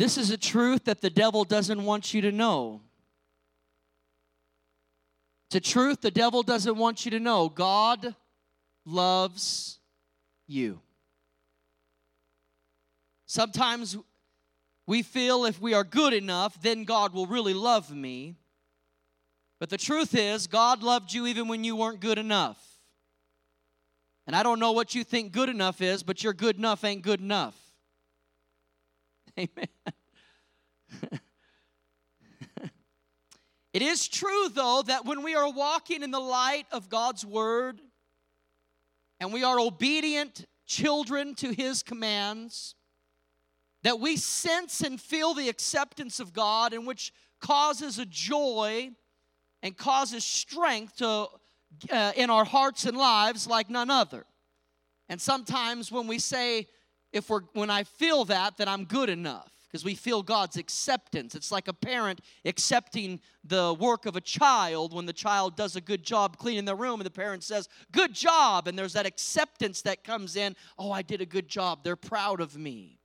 This is a truth that the devil doesn't want you to know. It's a truth the devil doesn't want you to know. God loves you. Sometimes we feel if we are good enough, then God will really love me. But the truth is, God loved you even when you weren't good enough. And I don't know what you think good enough is, but your good enough ain't good enough. Amen. it is true, though, that when we are walking in the light of God's Word and we are obedient children to His commands, that we sense and feel the acceptance of God, and which causes a joy and causes strength to, uh, in our hearts and lives like none other. And sometimes when we say, if we're when I feel that, that I'm good enough, because we feel God's acceptance. It's like a parent accepting the work of a child when the child does a good job cleaning their room and the parent says, Good job. And there's that acceptance that comes in, Oh, I did a good job. They're proud of me.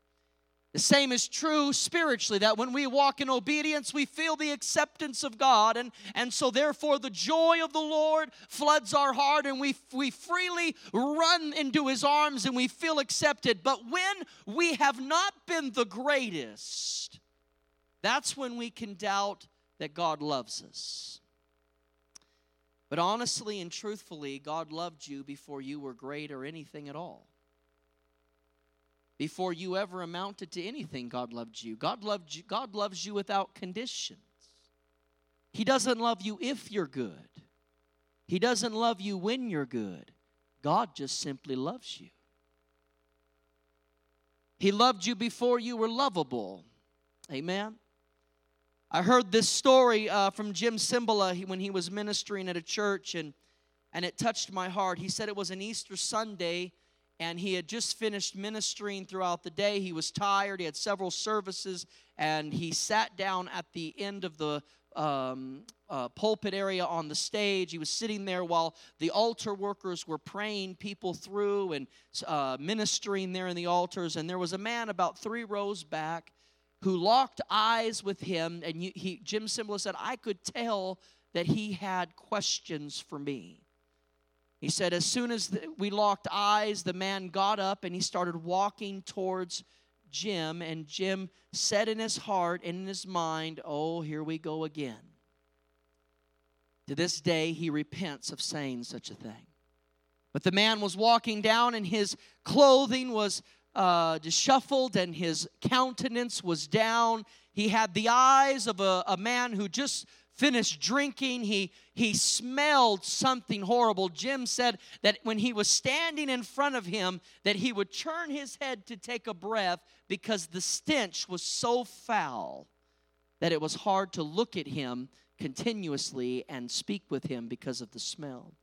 The same is true spiritually, that when we walk in obedience, we feel the acceptance of God. And, and so, therefore, the joy of the Lord floods our heart, and we, we freely run into His arms and we feel accepted. But when we have not been the greatest, that's when we can doubt that God loves us. But honestly and truthfully, God loved you before you were great or anything at all. Before you ever amounted to anything, God loved you. God loved you. God loves you without conditions. He doesn't love you if you're good. He doesn't love you when you're good. God just simply loves you. He loved you before you were lovable. Amen. I heard this story uh, from Jim Cymbala when he was ministering at a church, and, and it touched my heart. He said it was an Easter Sunday and he had just finished ministering throughout the day. He was tired. He had several services, and he sat down at the end of the um, uh, pulpit area on the stage. He was sitting there while the altar workers were praying people through and uh, ministering there in the altars. And there was a man about three rows back who locked eyes with him. And he, Jim Cymbala said, I could tell that he had questions for me. He said, as soon as we locked eyes, the man got up and he started walking towards Jim. And Jim said in his heart and in his mind, Oh, here we go again. To this day, he repents of saying such a thing. But the man was walking down, and his clothing was uh, disheveled, and his countenance was down. He had the eyes of a, a man who just finished drinking. He he smelled something horrible. Jim said that when he was standing in front of him that he would turn his head to take a breath because the stench was so foul that it was hard to look at him continuously and speak with him because of the smell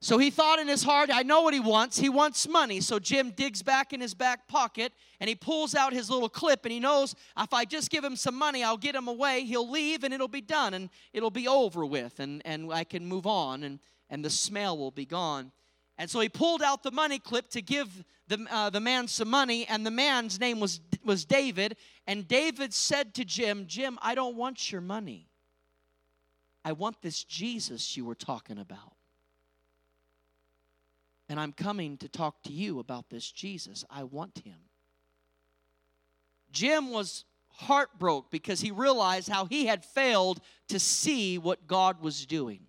so he thought in his heart, I know what he wants. He wants money. So Jim digs back in his back pocket and he pulls out his little clip and he knows if I just give him some money, I'll get him away. He'll leave and it'll be done and it'll be over with and, and I can move on and, and the smell will be gone. And so he pulled out the money clip to give the, uh, the man some money, and the man's name was, was David. And David said to Jim, Jim, I don't want your money. I want this Jesus you were talking about. And I'm coming to talk to you about this Jesus. I want him. Jim was heartbroken because he realized how he had failed to see what God was doing.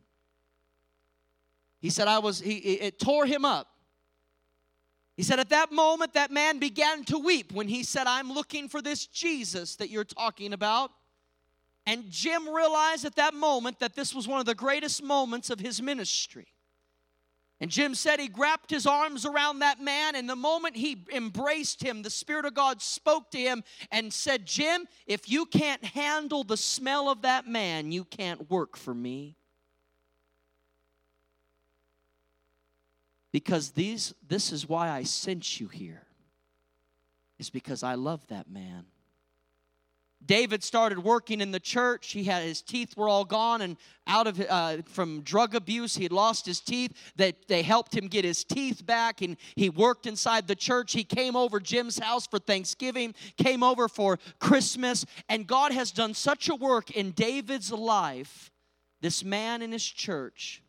He said, I was, he, it tore him up. He said, at that moment, that man began to weep when he said, I'm looking for this Jesus that you're talking about. And Jim realized at that moment that this was one of the greatest moments of his ministry. And Jim said he wrapped his arms around that man, and the moment he embraced him, the Spirit of God spoke to him and said, Jim, if you can't handle the smell of that man, you can't work for me. Because these, this is why I sent you here, is because I love that man. David started working in the church. He had his teeth were all gone and out of uh, from drug abuse. He had lost his teeth. That they, they helped him get his teeth back, and he worked inside the church. He came over Jim's house for Thanksgiving, came over for Christmas, and God has done such a work in David's life. This man in his church,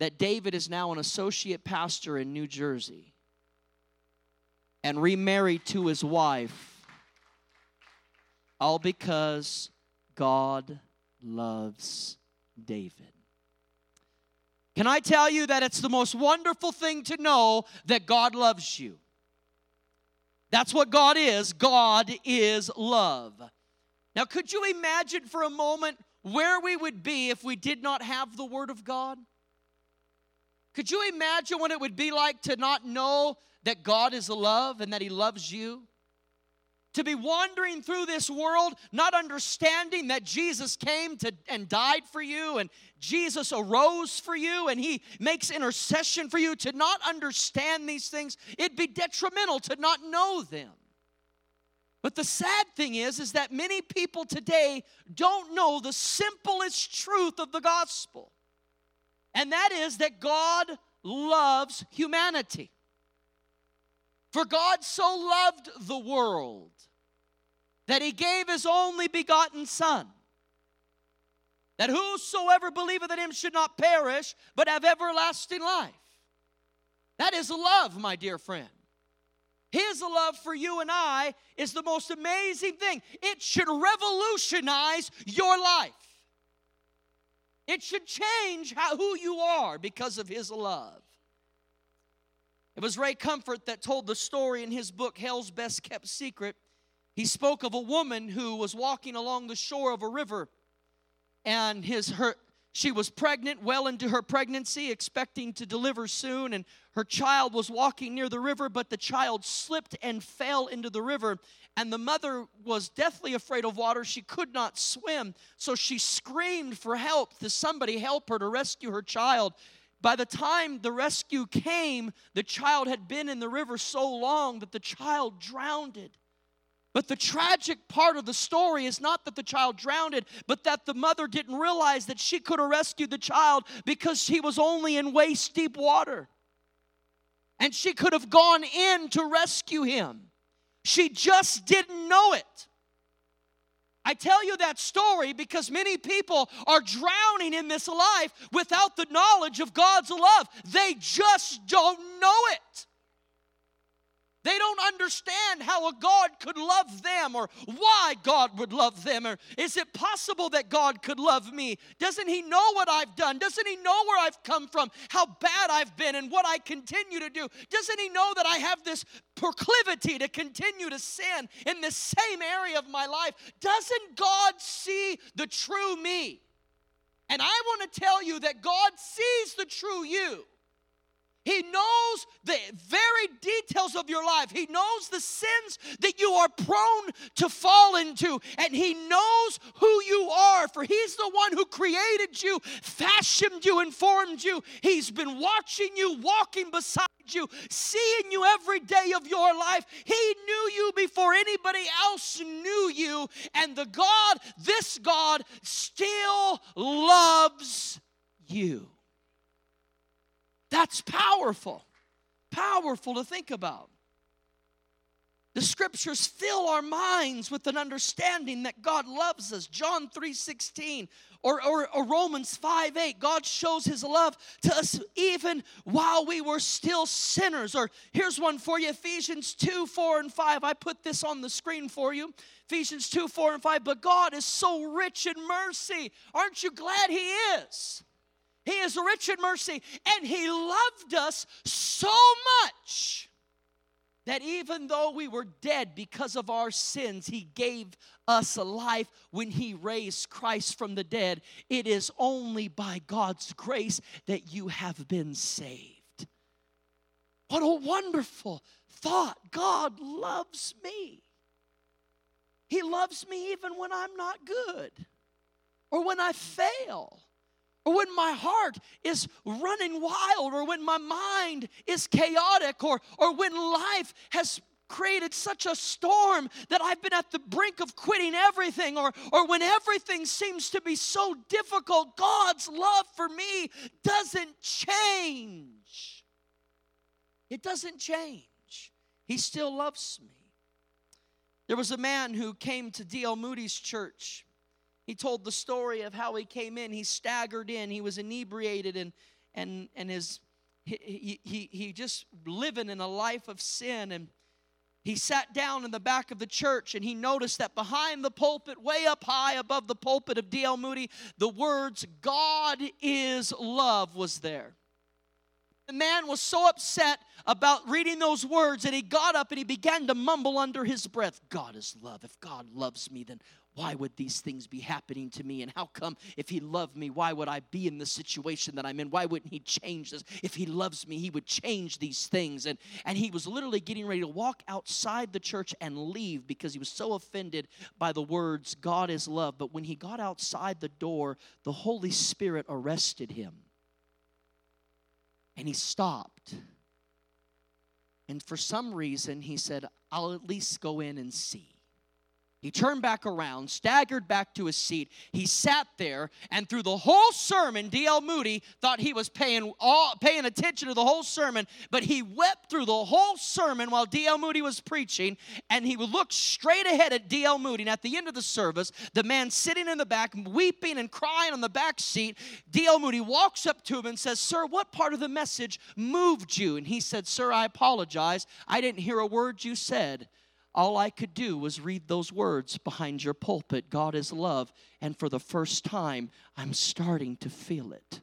that David is now an associate pastor in New Jersey and remarried to his wife all because God loves David. Can I tell you that it's the most wonderful thing to know that God loves you? That's what God is. God is love. Now, could you imagine for a moment where we would be if we did not have the Word of God? Could you imagine what it would be like to not know that God is love and that He loves you? To be wandering through this world not understanding that Jesus came to and died for you and Jesus arose for you and he makes intercession for you to not understand these things. It'd be detrimental to not know them. But the sad thing is is that many people today don't know the simplest truth of the gospel. And that is that God loves humanity for God so loved the world that he gave his only begotten Son, that whosoever believeth in him should not perish, but have everlasting life. That is love, my dear friend. His love for you and I is the most amazing thing. It should revolutionize your life. It should change how, who you are because of His love. It was Ray Comfort that told the story in his book, Hell's Best Kept Secret. He spoke of a woman who was walking along the shore of a river, and his her she was pregnant, well into her pregnancy, expecting to deliver soon, and her child was walking near the river, but the child slipped and fell into the river. And the mother was deathly afraid of water. She could not swim, so she screamed for help to somebody help her to rescue her child. By the time the rescue came, the child had been in the river so long that the child drowned. But the tragic part of the story is not that the child drowned, but that the mother didn't realize that she could have rescued the child because he was only in waist deep water. And she could have gone in to rescue him. She just didn't know it. I tell you that story because many people are drowning in this life without the knowledge of God's love. They just don't know it. They don't understand how a God could love them or why God would love them. Or is it possible that God could love me? Doesn't He know what I've done? Doesn't He know where I've come from, how bad I've been, and what I continue to do? Doesn't He know that I have this proclivity to continue to sin in the same area of my life? Doesn't God see the true me? And I want to tell you that God sees the true you. He knows the very details of your life. He knows the sins that you are prone to fall into. And He knows who you are, for He's the one who created you, fashioned you, and formed you. He's been watching you, walking beside you, seeing you every day of your life. He knew you before anybody else knew you. And the God, this God, still loves you. That's powerful. Powerful to think about. The scriptures fill our minds with an understanding that God loves us. John 3:16 or, or, or Romans 5 8, God shows his love to us even while we were still sinners. Or here's one for you Ephesians 2 4 and 5. I put this on the screen for you. Ephesians 2 4 and 5. But God is so rich in mercy. Aren't you glad he is? He is rich in mercy, and He loved us so much that even though we were dead because of our sins, He gave us a life when He raised Christ from the dead. It is only by God's grace that you have been saved. What a wonderful thought! God loves me. He loves me even when I'm not good or when I fail or when my heart is running wild, or when my mind is chaotic, or, or when life has created such a storm that I've been at the brink of quitting everything, or, or when everything seems to be so difficult, God's love for me doesn't change. It doesn't change. He still loves me. There was a man who came to D.L. Moody's church. He told the story of how he came in. He staggered in. He was inebriated and and and his he, he, he just living in a life of sin and he sat down in the back of the church and he noticed that behind the pulpit, way up high above the pulpit of D.L. Moody, the words, God is love, was there. The man was so upset about reading those words that he got up and he began to mumble under his breath, God is love. If God loves me, then why would these things be happening to me? And how come if he loved me, why would I be in the situation that I'm in? Why wouldn't he change this? If he loves me, he would change these things. And, and he was literally getting ready to walk outside the church and leave because he was so offended by the words, God is love. But when he got outside the door, the Holy Spirit arrested him. And he stopped. And for some reason, he said, I'll at least go in and see. He turned back around, staggered back to his seat. He sat there, and through the whole sermon, D.L. Moody thought he was paying all, paying attention to the whole sermon, but he wept through the whole sermon while D.L. Moody was preaching, and he would look straight ahead at D.L. Moody. And at the end of the service, the man sitting in the back, weeping and crying on the back seat, D.L. Moody walks up to him and says, Sir, what part of the message moved you? And he said, Sir, I apologize. I didn't hear a word you said. All I could do was read those words behind your pulpit God is love. And for the first time, I'm starting to feel it.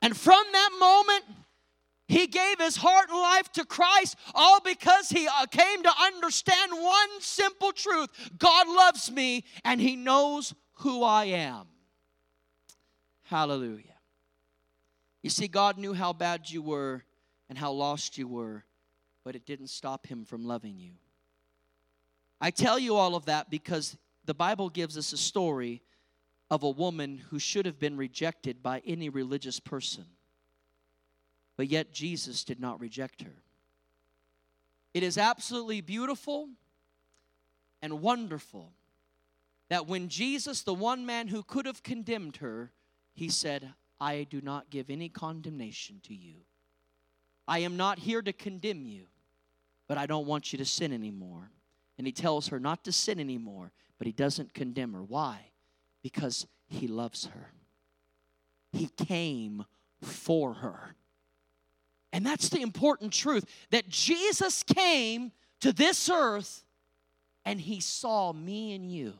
And from that moment, he gave his heart and life to Christ, all because he uh, came to understand one simple truth God loves me and he knows who I am. Hallelujah. You see, God knew how bad you were and how lost you were, but it didn't stop him from loving you. I tell you all of that because the Bible gives us a story of a woman who should have been rejected by any religious person, but yet Jesus did not reject her. It is absolutely beautiful and wonderful that when Jesus, the one man who could have condemned her, he said, I do not give any condemnation to you. I am not here to condemn you, but I don't want you to sin anymore. And he tells her not to sin anymore, but he doesn't condemn her. Why? Because he loves her. He came for her. And that's the important truth that Jesus came to this earth and he saw me and you.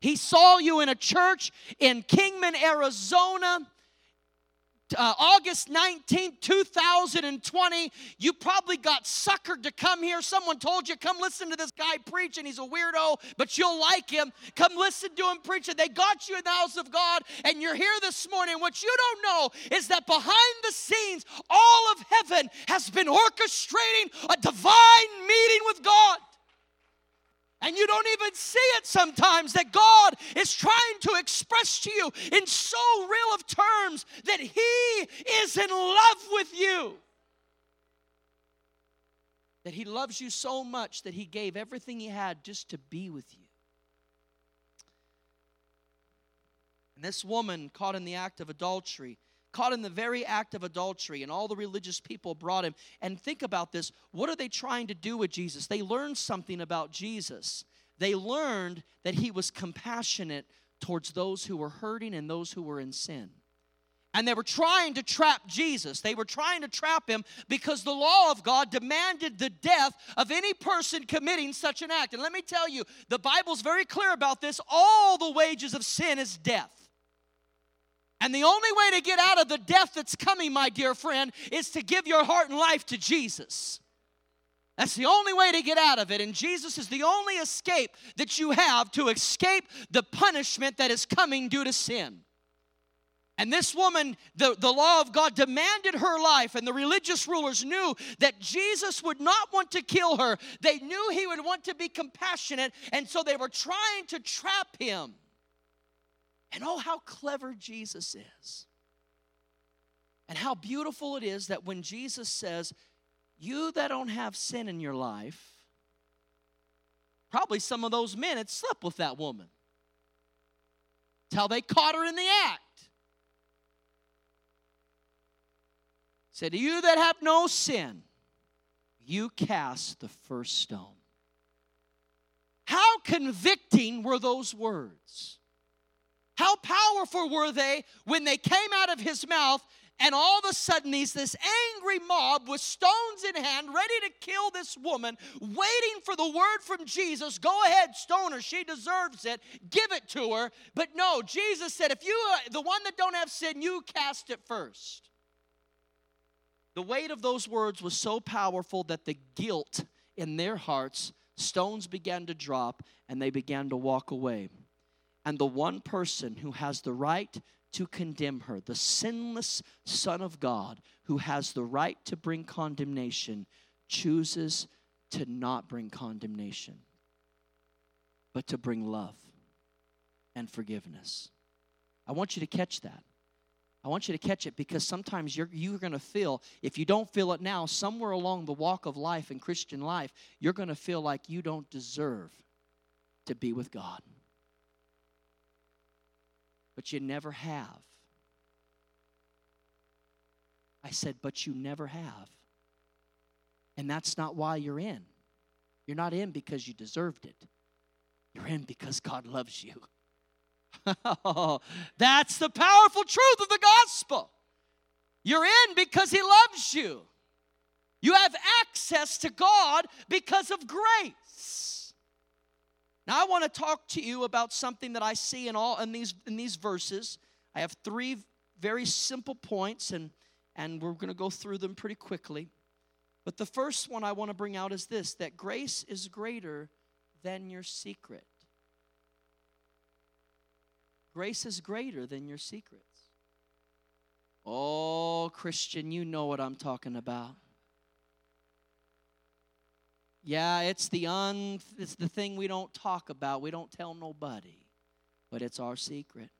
He saw you in a church in Kingman, Arizona uh, August 19, 2020, you probably got suckered to come here. Someone told you, come listen to this guy preach, and he's a weirdo, but you'll like him. Come listen to him preach. And they got you in the house of God, and you're here this morning. What you don't know is that behind the scenes, all of heaven has been orchestrating a divine meeting with God. And you don't even see it sometimes that God is trying to express to you in so real of terms that He is in love with you. That He loves you so much that He gave everything He had just to be with you. And this woman caught in the act of adultery caught in the very act of adultery, and all the religious people brought him. And think about this what are they trying to do with Jesus? They learned something about Jesus. They learned that he was compassionate towards those who were hurting and those who were in sin. And they were trying to trap Jesus. They were trying to trap him because the law of God demanded the death of any person committing such an act. And let me tell you, the Bible's very clear about this. All the wages of sin is death. And the only way to get out of the death that's coming, my dear friend, is to give your heart and life to Jesus. That's the only way to get out of it. And Jesus is the only escape that you have to escape the punishment that is coming due to sin. And this woman, the, the law of God demanded her life, and the religious rulers knew that Jesus would not want to kill her. They knew he would want to be compassionate, and so they were trying to trap him. And oh, how clever Jesus is. And how beautiful it is that when Jesus says, You that don't have sin in your life, probably some of those men had slept with that woman. It's how they caught her in the act. Said, You that have no sin, you cast the first stone. How convicting were those words? How powerful were they when they came out of his mouth and all of a sudden, he's this angry mob with stones in hand, ready to kill this woman, waiting for the word from Jesus. Go ahead, stone her. She deserves it. Give it to her. But no, Jesus said, if you, uh, the one that don't have sin, you cast it first. The weight of those words was so powerful that the guilt in their hearts, stones began to drop and they began to walk away. And the one person who has the right to condemn her, the sinless Son of God who has the right to bring condemnation, chooses to not bring condemnation, but to bring love and forgiveness. I want you to catch that. I want you to catch it because sometimes you're, you're going to feel, if you don't feel it now, somewhere along the walk of life and Christian life, you're going to feel like you don't deserve to be with God but you never have. I said, but you never have. And that's not why you're in. You're not in because you deserved it, you're in because God loves you. that's the powerful truth of the gospel. You're in because He loves you. You have access to God because of grace. Now I want to talk to you about something that I see in all in these in these verses. I have three very simple points and and we're going to go through them pretty quickly. But the first one I want to bring out is this that grace is greater than your secret. Grace is greater than your secrets. Oh, Christian, you know what I'm talking about. Yeah, it's the un it's the thing we don't talk about. We don't tell nobody. But it's our secret.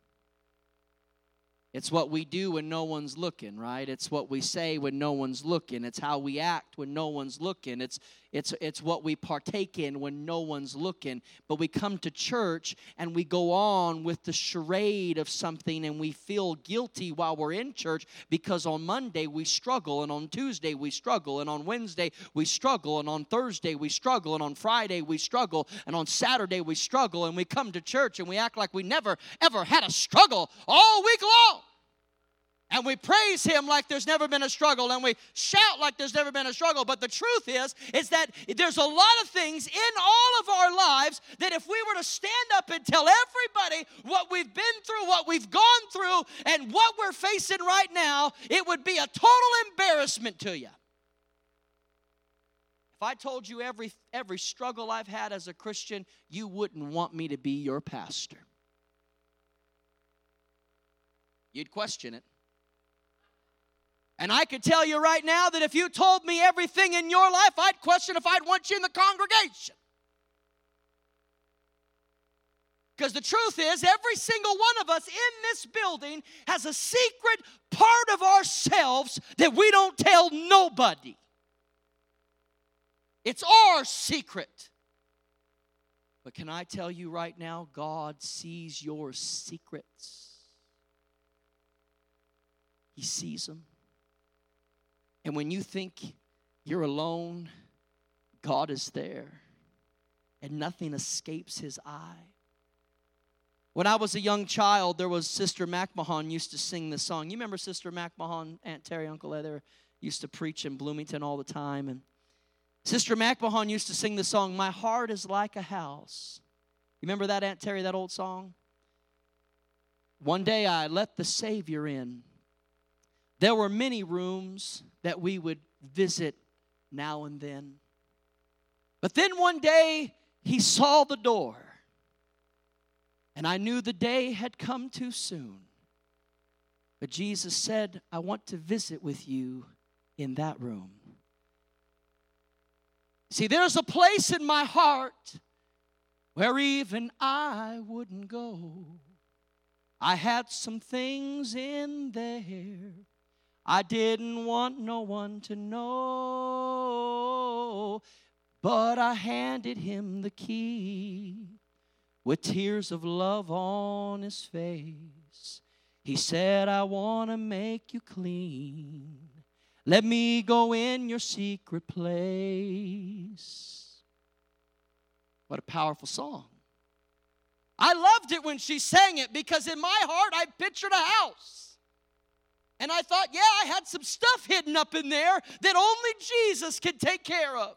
It's what we do when no one's looking, right? It's what we say when no one's looking. It's how we act when no one's looking. It's it's it's what we partake in when no one's looking. But we come to church and we go on with the charade of something and we feel guilty while we're in church because on Monday we struggle and on Tuesday we struggle and on Wednesday we struggle and on Thursday we struggle and on Friday we struggle and on Saturday we struggle and we come to church and we act like we never ever had a struggle all week long and we praise him like there's never been a struggle and we shout like there's never been a struggle. But the truth is is that there's a lot of things in all of our lives that if we were to stand up and tell everybody what we've been through what we've gone through and what we're facing right now it would be a total embarrassment to you. If i told you every every struggle i've had as a christian you wouldn't want me to be your pastor. You'd question it and I could tell you right now that if you told me everything in your life, I'd question if I'd want you in the congregation. Because the truth is, every single one of us in this building has a secret part of ourselves that we don't tell nobody. It's our secret. But can I tell you right now, God sees your secrets. He sees them. And when you think you're alone, God is there, and nothing escapes his eye. When I was a young child, there was Sister MacMahon used to sing this song. You remember Sister MacMahon, Aunt Terry, Uncle Heather used to preach in Bloomington all the time. And Sister MacMahon used to sing the song, My Heart is Like a House. You remember that, Aunt Terry, that old song? One day I let the Savior in. There were many rooms that we would visit now and then. But then one day he saw the door, and I knew the day had come too soon. But Jesus said, I want to visit with you in that room. See, there's a place in my heart where even I wouldn't go. I had some things in there I didn't want no one to know, but I handed him the key with tears of love on his face. He said, I want to make you clean. Let me go in your secret place. What a powerful song. I loved it when she sang it because in my heart I pictured a house. And I thought, yeah, I had some stuff hidden up in there that only Jesus could take care of.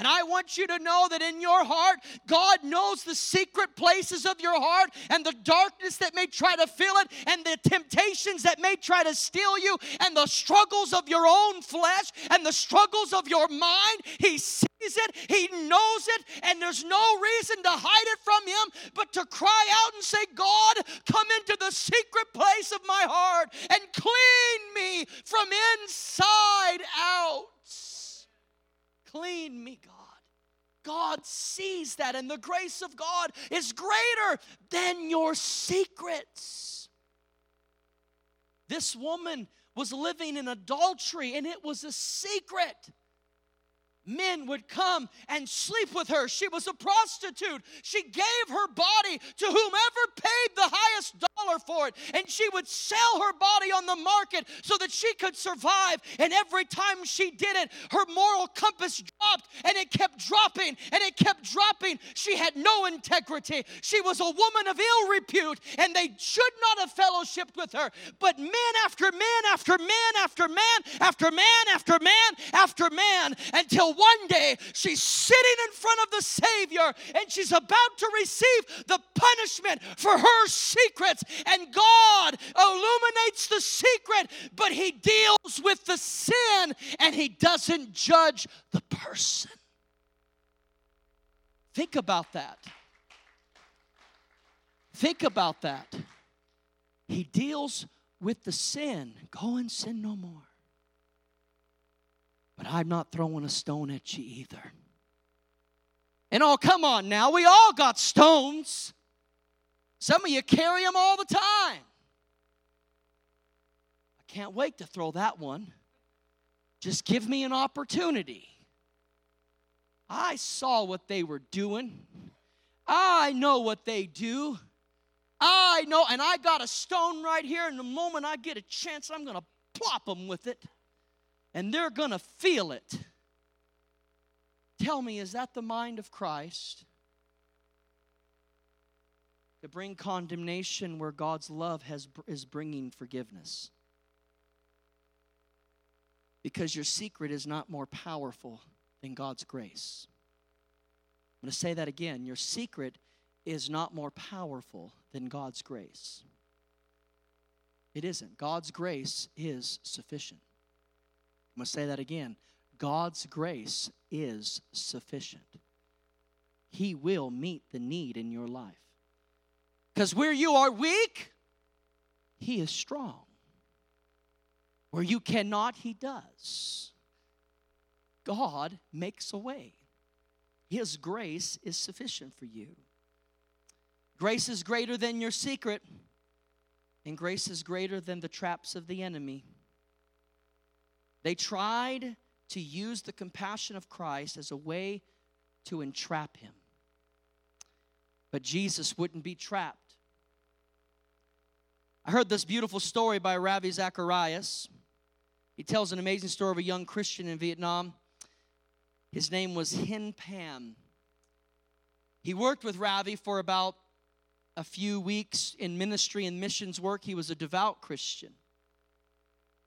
And I want you to know that in your heart, God knows the secret places of your heart and the darkness that may try to fill it, and the temptations that may try to steal you, and the struggles of your own flesh and the struggles of your mind. He sees it, He knows it, and there's no reason to hide it from Him but to cry out and say, God, come into the secret place of my heart and clean me from inside out. Clean me, God. God sees that, and the grace of God is greater than your secrets. This woman was living in adultery, and it was a secret men would come and sleep with her. She was a prostitute. She gave her body to whomever paid the highest dollar for it. And she would sell her body on the market so that she could survive. And every time she did it, her moral compass dropped and it kept dropping and it kept dropping. She had no integrity. She was a woman of ill repute and they should not have fellowshipped with her. But men after men after man after man after man after man after man until one day she's sitting in front of the Savior and she's about to receive the punishment for her secrets. And God illuminates the secret, but He deals with the sin and He doesn't judge the person. Think about that. Think about that. He deals with the sin. Go and sin no more. But I'm not throwing a stone at you either. And oh, come on now, we all got stones. Some of you carry them all the time. I can't wait to throw that one. Just give me an opportunity. I saw what they were doing. I know what they do. I know, and I got a stone right here, and the moment I get a chance, I'm going to plop them with it and they're going to feel it. Tell me, is that the mind of Christ? To bring condemnation where God's love has, is bringing forgiveness. Because your secret is not more powerful than God's grace. I'm going to say that again. Your secret is not more powerful than God's grace. It isn't. God's grace is sufficient. I'm going to say that again. God's grace is sufficient. He will meet the need in your life. Because where you are weak, He is strong. Where you cannot, He does. God makes a way. His grace is sufficient for you. Grace is greater than your secret, and grace is greater than the traps of the enemy. They tried to use the compassion of Christ as a way to entrap him. But Jesus wouldn't be trapped. I heard this beautiful story by Ravi Zacharias. He tells an amazing story of a young Christian in Vietnam. His name was Hien Pham. He worked with Ravi for about a few weeks in ministry and missions work. He was a devout Christian.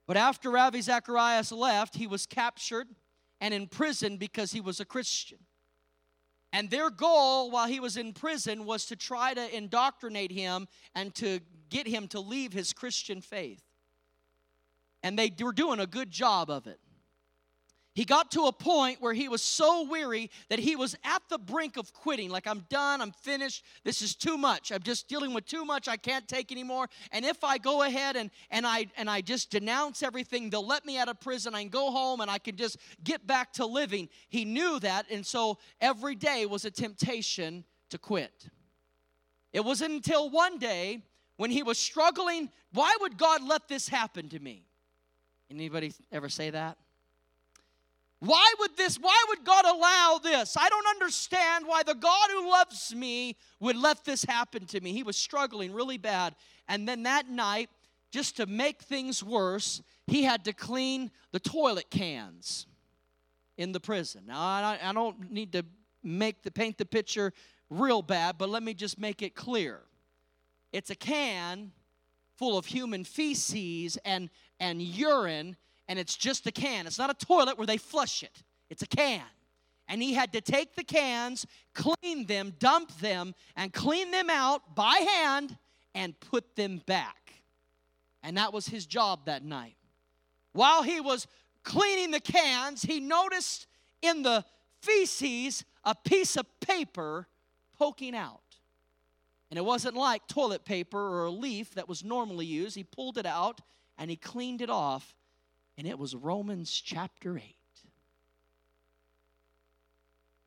But after Ravi Zacharias left, he was captured and imprisoned because he was a Christian. And their goal while he was in prison was to try to indoctrinate him and to get him to leave his Christian faith. And they were doing a good job of it. He got to a point where he was so weary that he was at the brink of quitting. Like, I'm done, I'm finished, this is too much. I'm just dealing with too much, I can't take anymore. And if I go ahead and, and, I, and I just denounce everything, they'll let me out of prison, I can go home and I can just get back to living. He knew that, and so every day was a temptation to quit. It wasn't until one day when he was struggling, why would God let this happen to me? Anybody ever say that? Why would this, why would God allow this? I don't understand why the God who loves me would let this happen to me. He was struggling really bad. And then that night, just to make things worse, he had to clean the toilet cans in the prison. Now, I, don't need to make the paint the picture real bad, but let me just make it clear. It's a can full of human feces and, and urine and it's just a can. It's not a toilet where they flush it, it's a can. And he had to take the cans, clean them, dump them, and clean them out by hand and put them back. And that was his job that night. While he was cleaning the cans, he noticed in the feces a piece of paper poking out. And it wasn't like toilet paper or a leaf that was normally used. He pulled it out and he cleaned it off and it was Romans chapter 8.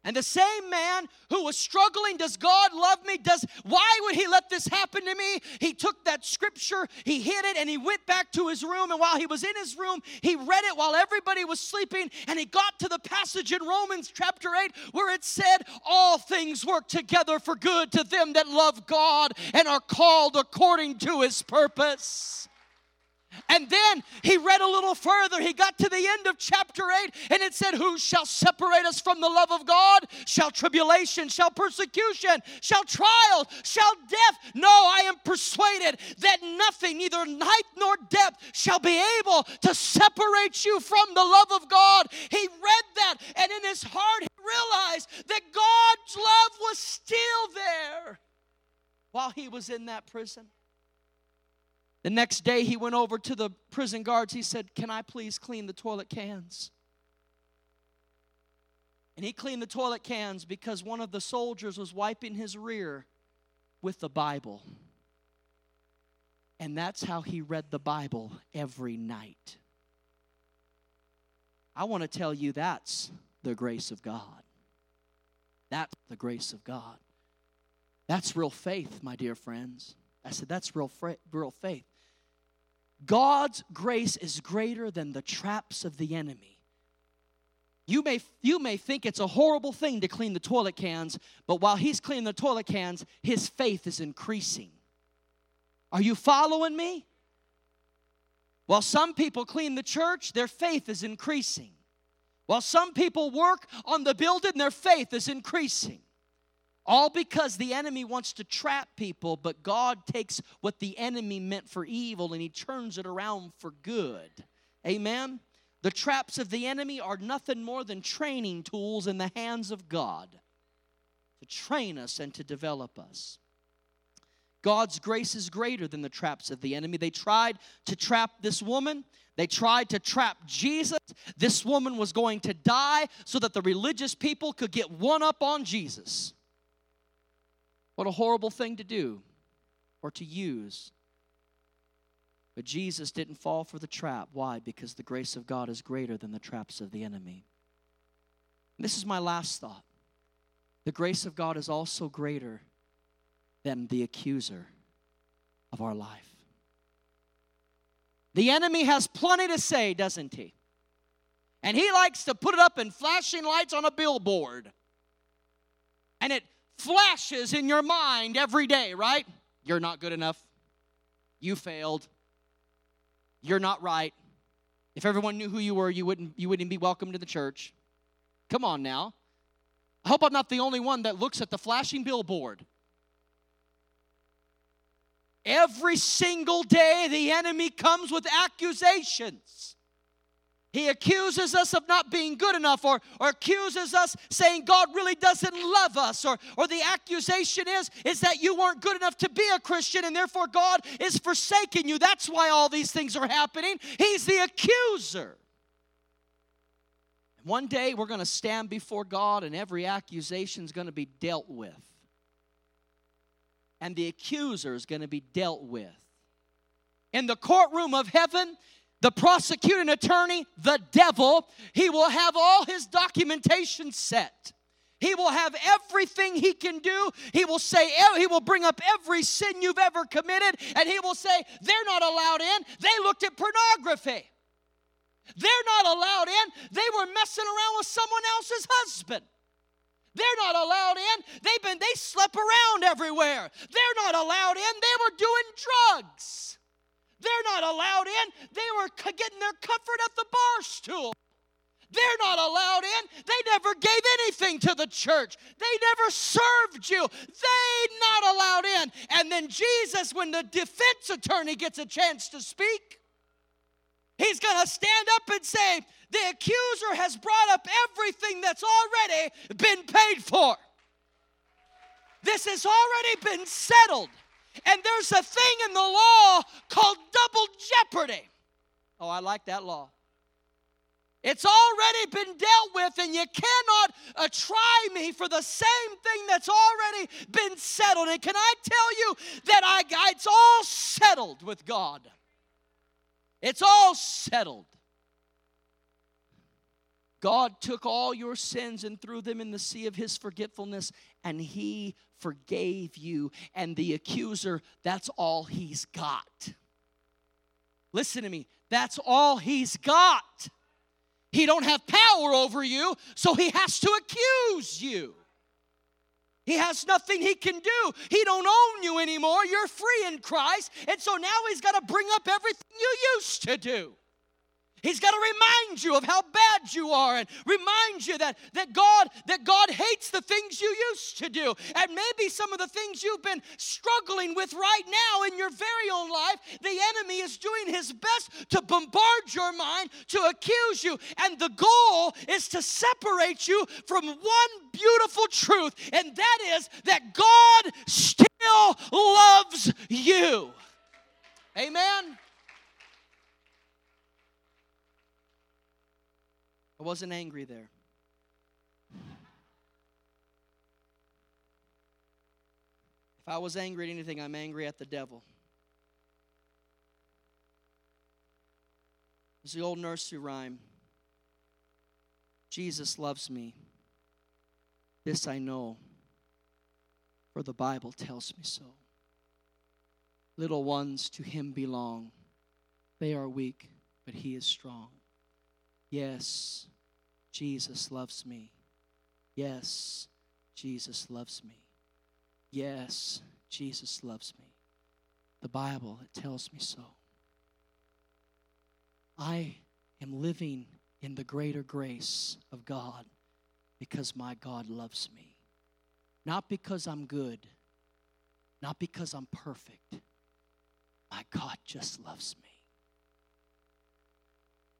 And the same man who was struggling, does God love me? Does why would he let this happen to me? He took that scripture, he hid it, and he went back to his room. And while he was in his room, he read it while everybody was sleeping. And he got to the passage in Romans chapter 8 where it said, All things work together for good to them that love God and are called according to his purpose. And then he read a little further. He got to the end of chapter 8 and it said, Who shall separate us from the love of God? Shall tribulation, shall persecution, shall trials, shall death? No, I am persuaded that nothing, neither height nor depth, shall be able to separate you from the love of God. He read that and in his heart he realized that God's love was still there while he was in that prison. The next day, he went over to the prison guards. He said, Can I please clean the toilet cans? And he cleaned the toilet cans because one of the soldiers was wiping his rear with the Bible. And that's how he read the Bible every night. I want to tell you that's the grace of God. That's the grace of God. That's real faith, my dear friends. I said, that's real, real faith. God's grace is greater than the traps of the enemy. You may, you may think it's a horrible thing to clean the toilet cans, but while he's cleaning the toilet cans, his faith is increasing. Are you following me? While some people clean the church, their faith is increasing. While some people work on the building, their faith is increasing. All because the enemy wants to trap people, but God takes what the enemy meant for evil and he turns it around for good. Amen? The traps of the enemy are nothing more than training tools in the hands of God to train us and to develop us. God's grace is greater than the traps of the enemy. They tried to trap this woman. They tried to trap Jesus. This woman was going to die so that the religious people could get one up on Jesus. What a horrible thing to do or to use. But Jesus didn't fall for the trap. Why? Because the grace of God is greater than the traps of the enemy. And this is my last thought. The grace of God is also greater than the accuser of our life. The enemy has plenty to say, doesn't he? And he likes to put it up in flashing lights on a billboard. And it flashes in your mind every day, right? You're not good enough. You failed. You're not right. If everyone knew who you were, you wouldn't, you wouldn't be welcome to the church. Come on now. I hope I'm not the only one that looks at the flashing billboard. Every single day, the enemy comes with accusations. He accuses us of not being good enough or, or accuses us saying God really doesn't love us or, or the accusation is, is that you weren't good enough to be a Christian and therefore God is forsaking you. That's why all these things are happening. He's the accuser. One day we're going to stand before God and every accusation is going to be dealt with. And the accuser is going to be dealt with. In the courtroom of heaven, the prosecuting attorney, the devil, he will have all his documentation set. He will have everything he can do. He will say, he will bring up every sin you've ever committed, and he will say, they're not allowed in. They looked at pornography. They're not allowed in. They were messing around with someone else's husband. They're not allowed in. They've been they slept around everywhere. They're not allowed in. They were doing drugs. Allowed in. They were getting their comfort at the bar stool. They're not allowed in. They never gave anything to the church. They never served you. They not allowed in. And then Jesus, when the defense attorney gets a chance to speak, he's going to stand up and say, The accuser has brought up everything that's already been paid for. This has already been settled. And there's a thing in the law called double jeopardy. Oh, I like that law. It's already been dealt with, and you cannot uh, try me for the same thing that's already been settled. And can I tell you that I, it's all settled with God? It's all settled. God took all your sins and threw them in the sea of his forgetfulness, and he forgave you. And the accuser, that's all he's got. Listen to me, that's all he's got. He don't have power over you, so he has to accuse you. He has nothing he can do. He don't own you anymore. You're free in Christ. And so now he's got to bring up everything you used to do. He's got to remind you of how bad you are and remind you that, that God that God hates the things you used to do. And maybe some of the things you've been struggling with right now in your very own life, the enemy is doing his best to bombard your mind, to accuse you. And the goal is to separate you from one beautiful truth, and that is that God still loves you. Amen. I wasn't angry there. If I was angry at anything, I'm angry at the devil. It's the old nursery rhyme Jesus loves me. This I know, for the Bible tells me so. Little ones to him belong. They are weak, but he is strong. Yes, Jesus loves me. Yes, Jesus loves me. Yes, Jesus loves me. The Bible, it tells me so. I am living in the greater grace of God because my God loves me. Not because I'm good, not because I'm perfect. My God just loves me.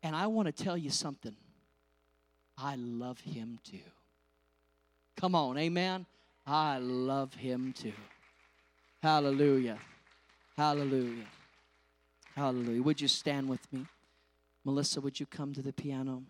And I want to tell you something. I love him too. Come on, amen. I love him too. Hallelujah. Hallelujah. Hallelujah. Would you stand with me? Melissa, would you come to the piano?